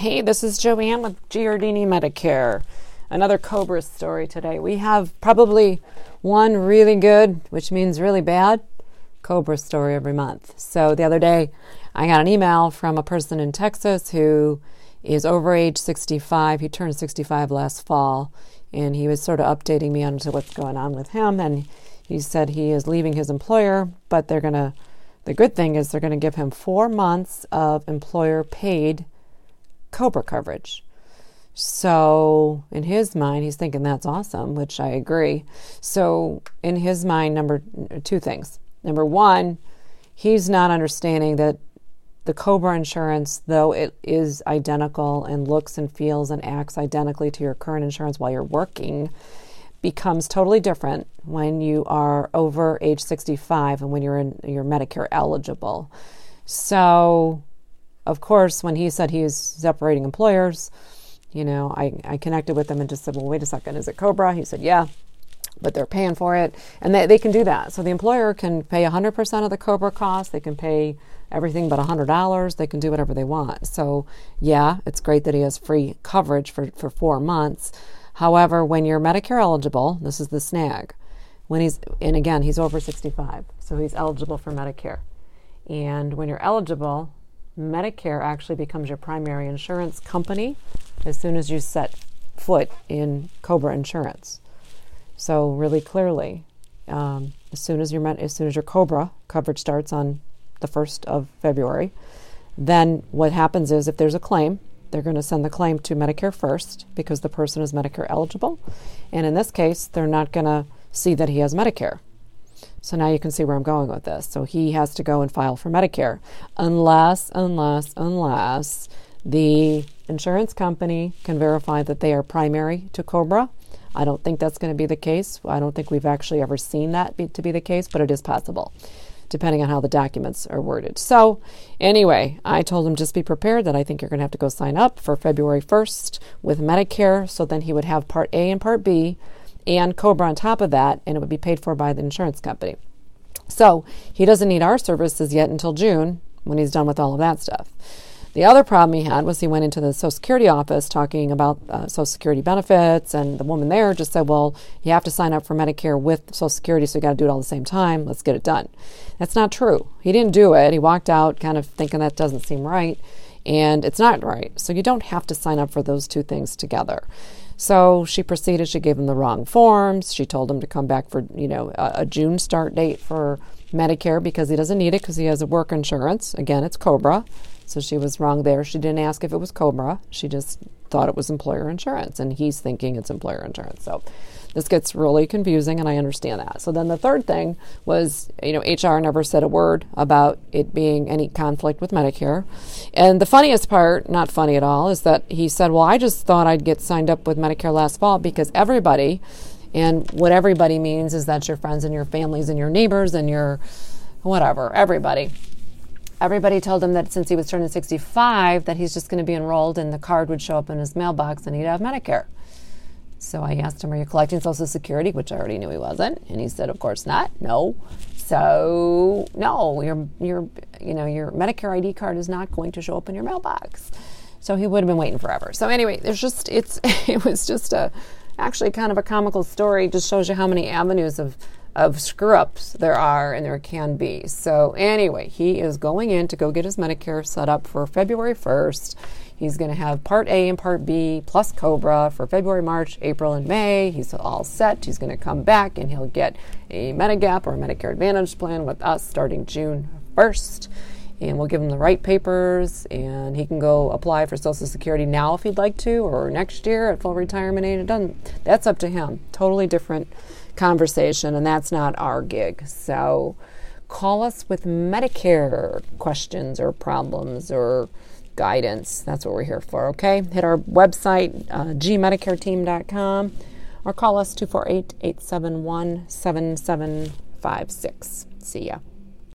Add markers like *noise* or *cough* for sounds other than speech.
Hey, this is Joanne with Giardini Medicare. Another Cobra story today. We have probably one really good, which means really bad, Cobra story every month. So the other day, I got an email from a person in Texas who is over age 65. He turned 65 last fall, and he was sort of updating me on to what's going on with him. And he said he is leaving his employer, but they're going to, the good thing is they're going to give him four months of employer paid Cobra coverage. So, in his mind, he's thinking that's awesome, which I agree. So, in his mind, number two things. Number one, he's not understanding that the Cobra insurance, though it is identical and looks and feels and acts identically to your current insurance while you're working, becomes totally different when you are over age 65 and when you're in you're Medicare eligible. So, of course, when he said he was separating employers, you know, I, I connected with him and just said, well, wait a second, is it Cobra? He said, yeah but they're paying for it. And they, they can do that. So the employer can pay 100% of the cobra cost. They can pay everything but $100 they can do whatever they want. So yeah it's great that he has free coverage for, for four months. However when you're medicare eligible this is the snag when he's and again he's over 65 so he's eligible for medicare. And when you're eligible medicare actually becomes your primary insurance company as soon as you set foot in cobra insurance so really clearly, um, as soon as your as soon as your Cobra coverage starts on the first of February, then what happens is if there's a claim, they're going to send the claim to Medicare first because the person is Medicare eligible, and in this case, they're not going to see that he has Medicare. So now you can see where I'm going with this. So he has to go and file for Medicare unless, unless, unless the insurance company can verify that they are primary to Cobra I don't think that's going to be the case. I don't think we've actually ever seen that be, to be the case, but it is possible, depending on how the documents are worded. So, anyway, I told him just be prepared that I think you're going to have to go sign up for February 1st with Medicare. So then he would have Part A and Part B and Cobra on top of that, and it would be paid for by the insurance company. So he doesn't need our services yet until June when he's done with all of that stuff. The other problem he had was he went into the Social Security office talking about uh, Social Security benefits, and the woman there just said, Well, you have to sign up for Medicare with Social Security, so you got to do it all the same time. Let's get it done. That's not true. He didn't do it. He walked out kind of thinking that doesn't seem right, and it's not right. So you don't have to sign up for those two things together. So she proceeded. She gave him the wrong forms. She told him to come back for you know a, a June start date for Medicare because he doesn't need it because he has a work insurance. Again, it's Cobra. So she was wrong there. She didn't ask if it was Cobra. She just thought it was employer insurance, and he's thinking it's employer insurance. So this gets really confusing, and I understand that. So then the third thing was, you know, HR never said a word about it being any conflict with Medicare. And the funniest part, not funny at all, is that he said, Well, I just thought I'd get signed up with Medicare last fall because everybody, and what everybody means is that your friends and your families and your neighbors and your whatever, everybody everybody told him that since he was turning 65 that he's just going to be enrolled and the card would show up in his mailbox and he'd have medicare. So i asked him are you collecting social security? Which i already knew he wasn't. And he said of course not. No. So no your your you know your medicare id card is not going to show up in your mailbox. So he would have been waiting forever. So anyway there's just it's *laughs* it was just a actually kind of a comical story. Just shows you how many avenues of of screw ups there are and there can be. So, anyway, he is going in to go get his Medicare set up for February 1st. He's going to have Part A and Part B plus Cobra for February, March, April, and May. He's all set. He's going to come back and he'll get a Medigap or a Medicare Advantage plan with us starting June 1st. And we'll give him the right papers, and he can go apply for Social Security now if he'd like to, or next year at full retirement age. It doesn't. That's up to him. Totally different conversation, and that's not our gig. So call us with Medicare questions or problems or guidance. That's what we're here for, okay? Hit our website, uh, gmedicareteam.com, or call us 248 871 7756. See ya.